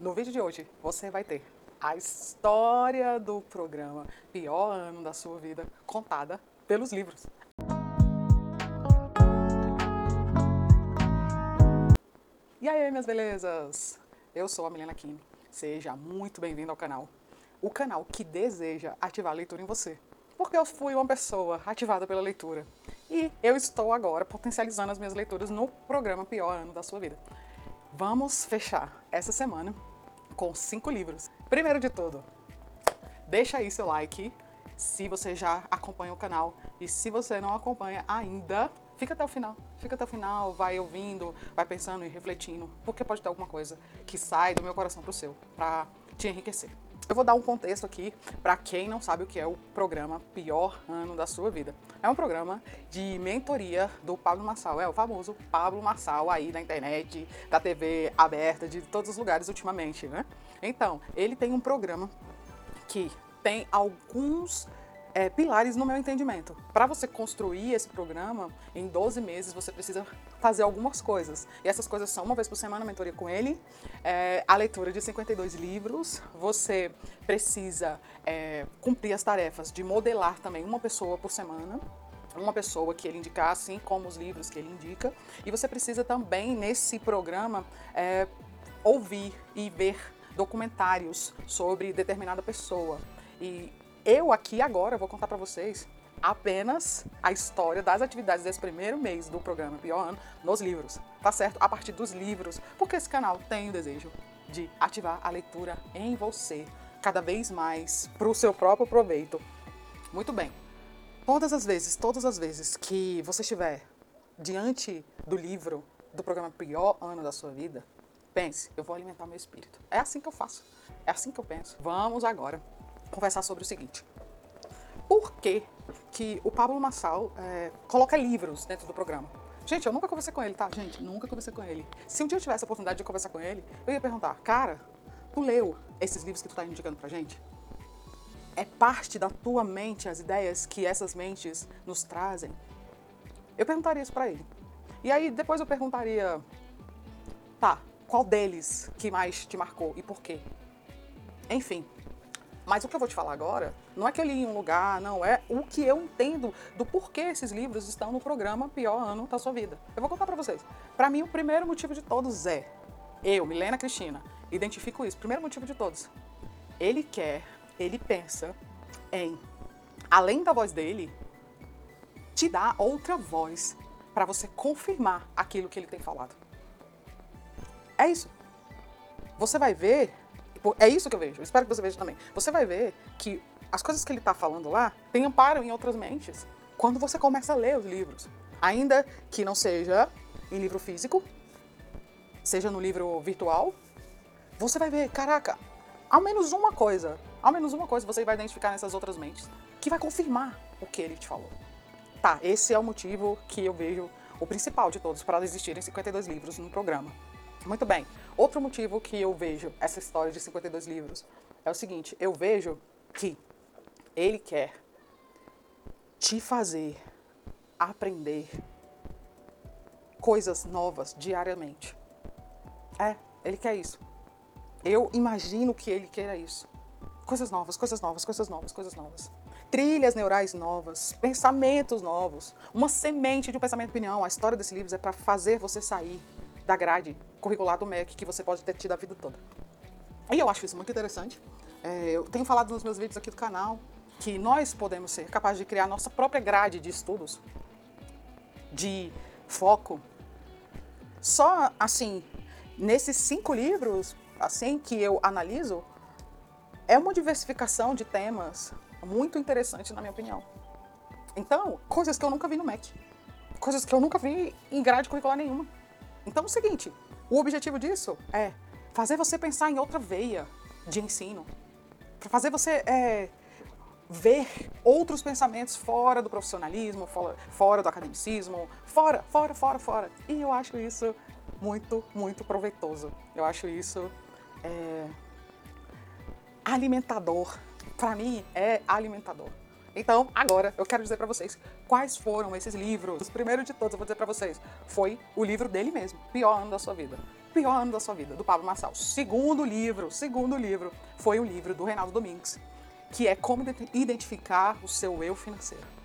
No vídeo de hoje, você vai ter a história do programa Pior Ano da Sua Vida contada pelos livros. E aí, minhas belezas? Eu sou a Milena Kim. Seja muito bem-vindo ao canal. O canal que deseja ativar a leitura em você. Porque eu fui uma pessoa ativada pela leitura. E eu estou agora potencializando as minhas leituras no programa Pior Ano da Sua Vida. Vamos fechar essa semana com cinco livros. Primeiro de tudo, deixa aí seu like se você já acompanha o canal e se você não acompanha ainda, fica até o final. Fica até o final, vai ouvindo, vai pensando e refletindo, porque pode ter alguma coisa que sai do meu coração pro seu, para te enriquecer. Eu vou dar um contexto aqui para quem não sabe o que é o programa Pior Ano da Sua Vida. É um programa de mentoria do Pablo Marçal, é o famoso Pablo Marçal aí na internet, da TV aberta, de todos os lugares ultimamente, né? Então, ele tem um programa que tem alguns é, pilares no meu entendimento. Para você construir esse programa, em 12 meses você precisa fazer algumas coisas. E essas coisas são uma vez por semana mentoria com ele, é, a leitura de 52 livros, você precisa é, cumprir as tarefas de modelar também uma pessoa por semana, uma pessoa que ele indicar, assim como os livros que ele indica. E você precisa também, nesse programa, é, ouvir e ver documentários sobre determinada pessoa. E eu aqui agora vou contar para vocês apenas a história das atividades desse primeiro mês do programa Pior Ano nos livros, tá certo? A partir dos livros, porque esse canal tem o desejo de ativar a leitura em você cada vez mais para o seu próprio proveito. Muito bem. Todas as vezes, todas as vezes que você estiver diante do livro do programa Pior Ano da sua vida, pense, eu vou alimentar meu espírito. É assim que eu faço. É assim que eu penso. Vamos agora conversar sobre o seguinte. Por que, que o Pablo Massal é, coloca livros dentro do programa? Gente, eu nunca conversei com ele, tá? Gente, nunca conversei com ele. Se um dia eu tivesse a oportunidade de conversar com ele, eu ia perguntar, cara, tu leu esses livros que tu tá indicando pra gente? É parte da tua mente as ideias que essas mentes nos trazem? Eu perguntaria isso para ele. E aí depois eu perguntaria, tá, qual deles que mais te marcou e por quê? Enfim, mas o que eu vou te falar agora não é que eu li em um lugar, não, é o que eu entendo do porquê esses livros estão no programa Pior Ano da Sua Vida. Eu vou contar para vocês. Para mim, o primeiro motivo de todos é, eu, Milena Cristina, identifico isso. Primeiro motivo de todos. Ele quer, ele pensa em, além da voz dele, te dar outra voz para você confirmar aquilo que ele tem falado. É isso. Você vai ver é isso que eu vejo. Espero que você veja também. Você vai ver que as coisas que ele está falando lá têm amparo em outras mentes quando você começa a ler os livros. Ainda que não seja em livro físico, seja no livro virtual, você vai ver, caraca, ao menos uma coisa, ao menos uma coisa você vai identificar nessas outras mentes que vai confirmar o que ele te falou. Tá, esse é o motivo que eu vejo o principal de todos para existirem 52 livros no programa. Muito bem. Outro motivo que eu vejo essa história de 52 livros é o seguinte: eu vejo que ele quer te fazer aprender coisas novas diariamente. É, ele quer isso. Eu imagino que ele queira isso. Coisas novas, coisas novas, coisas novas, coisas novas. Trilhas neurais novas, pensamentos novos, uma semente de um pensamento opinião. A história desse livro é para fazer você sair da grade curricular do MEC que você pode ter tido a vida toda. E eu acho isso muito interessante. É, eu tenho falado nos meus vídeos aqui do canal que nós podemos ser capazes de criar nossa própria grade de estudos, de foco. Só assim, nesses cinco livros, assim que eu analiso, é uma diversificação de temas muito interessante na minha opinião. Então, coisas que eu nunca vi no MEC, coisas que eu nunca vi em grade curricular nenhuma. Então é o seguinte, o objetivo disso é fazer você pensar em outra veia de ensino, para fazer você é, ver outros pensamentos fora do profissionalismo, fora, fora do academicismo, fora, fora, fora, fora. E eu acho isso muito, muito proveitoso. Eu acho isso é, alimentador. Para mim é alimentador. Então, agora eu quero dizer para vocês quais foram esses livros. O primeiro de todos, eu vou dizer para vocês, foi o livro dele mesmo, Pior Ano da Sua Vida. Pior Ano da Sua Vida, do Pablo Marçal. Segundo livro, segundo livro, foi o livro do Reinaldo Domingues, que é Como Identificar o Seu Eu Financeiro.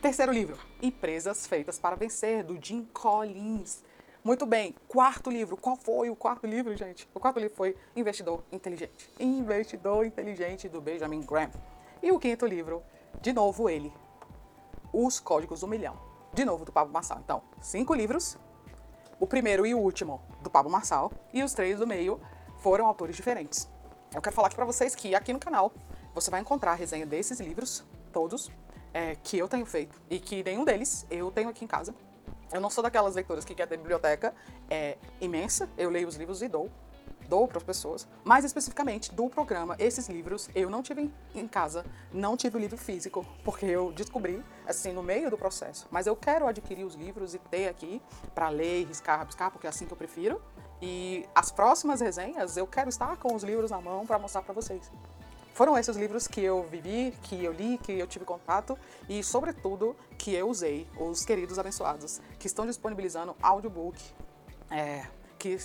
Terceiro livro, Empresas Feitas para Vencer, do Jim Collins. Muito bem, quarto livro. Qual foi o quarto livro, gente? O quarto livro foi Investidor Inteligente. Investidor Inteligente, do Benjamin Graham. E o quinto livro, de novo ele, Os Códigos do Milhão. De novo, do Pablo Marçal. Então, cinco livros. O primeiro e o último, do Pablo Marçal. E os três do meio foram autores diferentes. Eu quero falar aqui para vocês que aqui no canal você vai encontrar a resenha desses livros, todos, é, que eu tenho feito. E que nenhum deles eu tenho aqui em casa. Eu não sou daquelas leitoras que quer ter biblioteca é, imensa. Eu leio os livros e dou dou para as pessoas, mais especificamente do programa. Esses livros eu não tive em casa, não tive o livro físico, porque eu descobri assim no meio do processo. Mas eu quero adquirir os livros e ter aqui para ler, riscar, rabiscar, porque é assim que eu prefiro. E as próximas resenhas eu quero estar com os livros na mão para mostrar para vocês. Foram esses livros que eu vivi, que eu li, que eu tive contato e, sobretudo, que eu usei, os queridos abençoados, que estão disponibilizando audiobook, é, que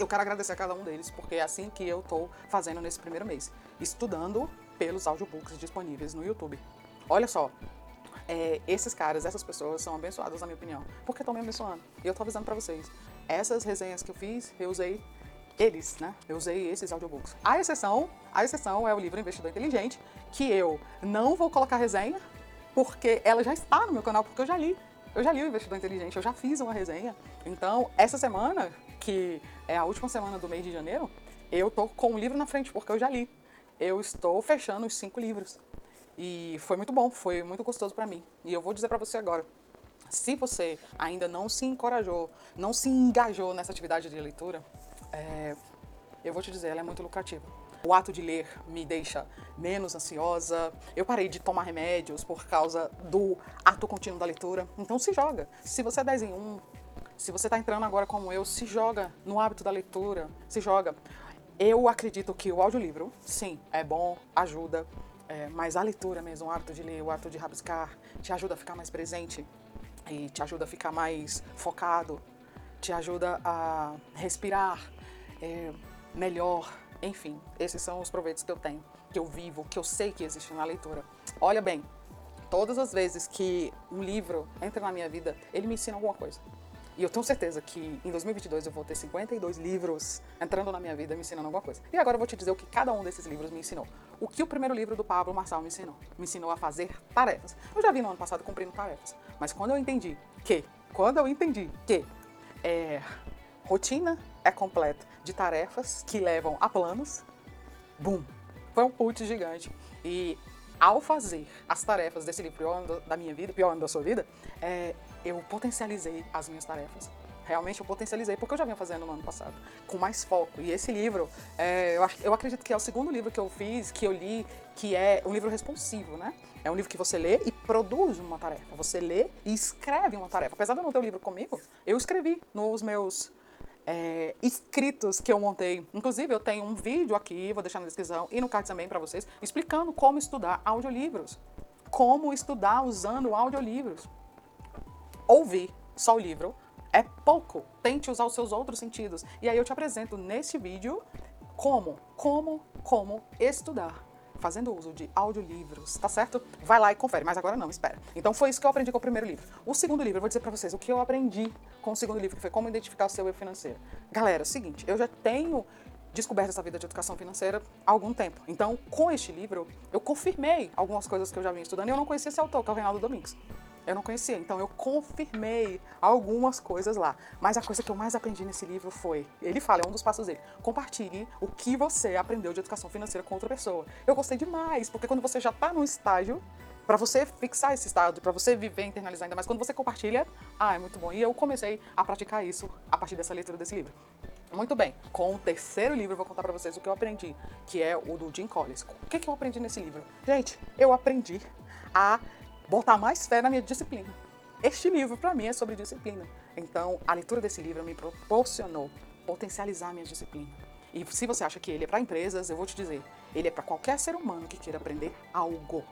eu quero agradecer a cada um deles, porque é assim que eu estou fazendo nesse primeiro mês, estudando pelos audiobooks disponíveis no YouTube. Olha só, é, esses caras, essas pessoas são abençoadas, na minha opinião, porque estão me abençoando. E eu estou avisando para vocês, essas resenhas que eu fiz, eu usei eles, né? Eu usei esses audiobooks. A exceção, a exceção é o livro Investidor Inteligente, que eu não vou colocar resenha, porque ela já está no meu canal, porque eu já li. Eu já li o Investidor Inteligente, eu já fiz uma resenha. Então, essa semana, que é a última semana do mês de janeiro, eu tô com um livro na frente, porque eu já li. Eu estou fechando os cinco livros. E foi muito bom, foi muito gostoso para mim. E eu vou dizer para você agora, se você ainda não se encorajou, não se engajou nessa atividade de leitura, é, eu vou te dizer, ela é muito lucrativa. O ato de ler me deixa menos ansiosa. Eu parei de tomar remédios por causa do ato contínuo da leitura. Então se joga. Se você é 10 em 1, se você está entrando agora como eu, se joga no hábito da leitura, se joga. Eu acredito que o audiolivro, sim, é bom, ajuda, é, mas a leitura mesmo, o hábito de ler, o hábito de rabiscar, te ajuda a ficar mais presente e te ajuda a ficar mais focado, te ajuda a respirar é, melhor. Enfim, esses são os proveitos que eu tenho, que eu vivo, que eu sei que existe na leitura. Olha bem, todas as vezes que um livro entra na minha vida, ele me ensina alguma coisa. E eu tenho certeza que em 2022 eu vou ter 52 livros entrando na minha vida me ensinando alguma coisa. E agora eu vou te dizer o que cada um desses livros me ensinou. O que o primeiro livro do Pablo Marçal me ensinou? Me ensinou a fazer tarefas. Eu já vi no ano passado cumprindo tarefas, mas quando eu entendi que, quando eu entendi que é, rotina é completa de tarefas que levam a planos, bum, foi um put gigante. E ao fazer as tarefas desse livro, pior ano da minha vida, pior ano da sua vida, é, eu potencializei as minhas tarefas. Realmente eu potencializei, porque eu já vinha fazendo no ano passado, com mais foco. E esse livro, é, eu, eu acredito que é o segundo livro que eu fiz, que eu li, que é um livro responsivo, né? É um livro que você lê e produz uma tarefa. Você lê e escreve uma tarefa. Apesar de eu não ter o livro comigo, eu escrevi nos meus é, escritos que eu montei. Inclusive, eu tenho um vídeo aqui, vou deixar na descrição e no card também para vocês, explicando como estudar audiolivros. Como estudar usando audiolivros ouvir só o livro é pouco. Tente usar os seus outros sentidos. E aí eu te apresento neste vídeo como, como, como estudar fazendo uso de audiolivros, tá certo? Vai lá e confere, mas agora não, espera. Então foi isso que eu aprendi com o primeiro livro. O segundo livro, eu vou dizer para vocês o que eu aprendi com o segundo livro, que foi como identificar o seu eu financeiro. Galera, é o seguinte, eu já tenho descoberto essa vida de educação financeira há algum tempo. Então, com este livro, eu confirmei algumas coisas que eu já vinha estudando e eu não conhecia esse autor, que é o Reinaldo Domingues. Eu não conhecia, então eu confirmei algumas coisas lá. Mas a coisa que eu mais aprendi nesse livro foi, ele fala, é um dos passos dele, compartilhe o que você aprendeu de educação financeira com outra pessoa. Eu gostei demais, porque quando você já está num estágio, para você fixar esse estado, para você viver, internalizar ainda mais, quando você compartilha, ah, é muito bom. E eu comecei a praticar isso a partir dessa leitura desse livro. Muito bem, com o terceiro livro eu vou contar para vocês o que eu aprendi, que é o do Jim Collins. O que, que eu aprendi nesse livro? Gente, eu aprendi a botar mais fé na minha disciplina. Este livro, para mim, é sobre disciplina. Então, a leitura desse livro me proporcionou potencializar minha disciplina. E se você acha que ele é para empresas, eu vou te dizer, ele é para qualquer ser humano que queira aprender algo.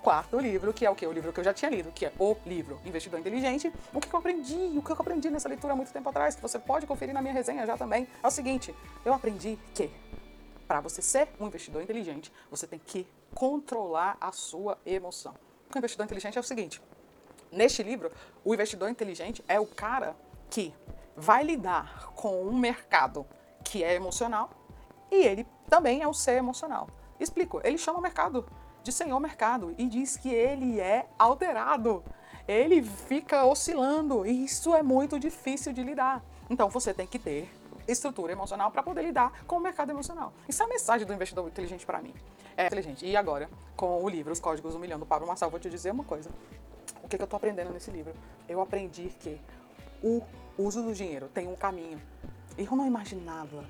quarto livro, que é o que? O livro que eu já tinha lido, que é o livro Investidor Inteligente. O que eu aprendi? O que eu aprendi nessa leitura há muito tempo atrás, que você pode conferir na minha resenha já também, é o seguinte: eu aprendi que para você ser um investidor inteligente, você tem que controlar a sua emoção. O investidor inteligente é o seguinte: neste livro, o investidor inteligente é o cara que vai lidar com um mercado que é emocional e ele também é o ser emocional. Explico, ele chama o mercado de senhor mercado e diz que ele é alterado. Ele fica oscilando e isso é muito difícil de lidar. Então você tem que ter estrutura emocional para poder lidar com o mercado emocional. Isso é a mensagem do investidor inteligente para mim. É inteligente. E agora, com o livro Os Códigos do Milhão do Pablo Marçal, vou te dizer uma coisa. O que, que eu estou aprendendo nesse livro? Eu aprendi que o uso do dinheiro tem um caminho. E eu não imaginava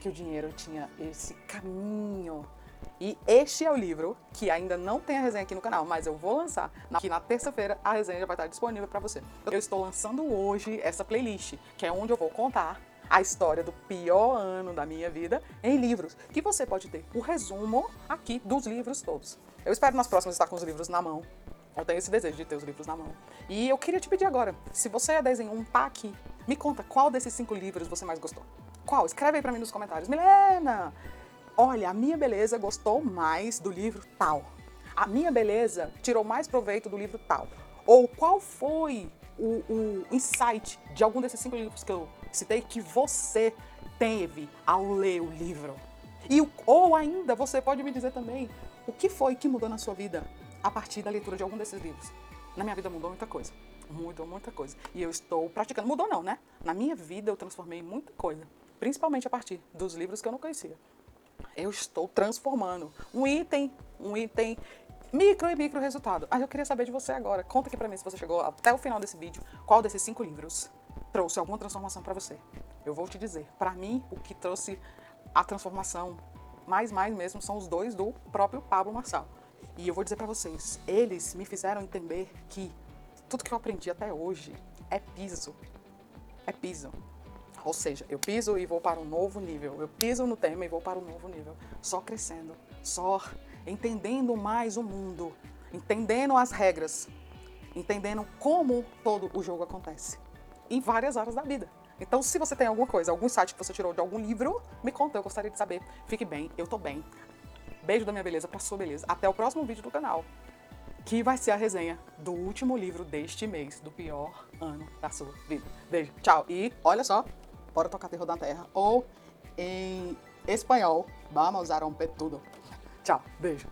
que o dinheiro tinha esse caminho e este é o livro que ainda não tem a resenha aqui no canal, mas eu vou lançar. Aqui na terça-feira a resenha já vai estar disponível para você. Eu estou lançando hoje essa playlist, que é onde eu vou contar a história do pior ano da minha vida em livros, que você pode ter o resumo aqui dos livros todos. Eu espero nas próximas estar com os livros na mão. Eu tenho esse desejo de ter os livros na mão. E eu queria te pedir agora, se você é desenhou um pack, me conta qual desses cinco livros você mais gostou. Qual? Escreve aí pra mim nos comentários. Milena, olha, a minha beleza gostou mais do livro tal. A minha beleza tirou mais proveito do livro tal. Ou qual foi o, o insight de algum desses cinco livros que eu citei que você teve ao ler o livro? E, ou ainda, você pode me dizer também o que foi que mudou na sua vida a partir da leitura de algum desses livros. Na minha vida mudou muita coisa. Mudou muita coisa. E eu estou praticando. Mudou não, né? Na minha vida eu transformei muita coisa. Principalmente a partir dos livros que eu não conhecia eu estou transformando um item, um item micro e micro resultado. Ah, eu queria saber de você agora. Conta aqui pra mim se você chegou até o final desse vídeo, qual desses cinco livros trouxe alguma transformação para você. Eu vou te dizer, para mim, o que trouxe a transformação mais, mais mesmo, são os dois do próprio Pablo Marçal. E eu vou dizer para vocês, eles me fizeram entender que tudo que eu aprendi até hoje é piso. É piso. Ou seja, eu piso e vou para um novo nível. Eu piso no tema e vou para um novo nível. Só crescendo, só entendendo mais o mundo, entendendo as regras, entendendo como todo o jogo acontece em várias áreas da vida. Então, se você tem alguma coisa, algum site que você tirou de algum livro, me conta, eu gostaria de saber. Fique bem, eu tô bem. Beijo da minha beleza pra sua beleza. Até o próximo vídeo do canal, que vai ser a resenha do último livro deste mês, do pior ano da sua vida. Beijo, tchau. E olha só, Bora tocar terror da terra. Ou em espanhol, vamos a romper tudo. Tchau, beijo.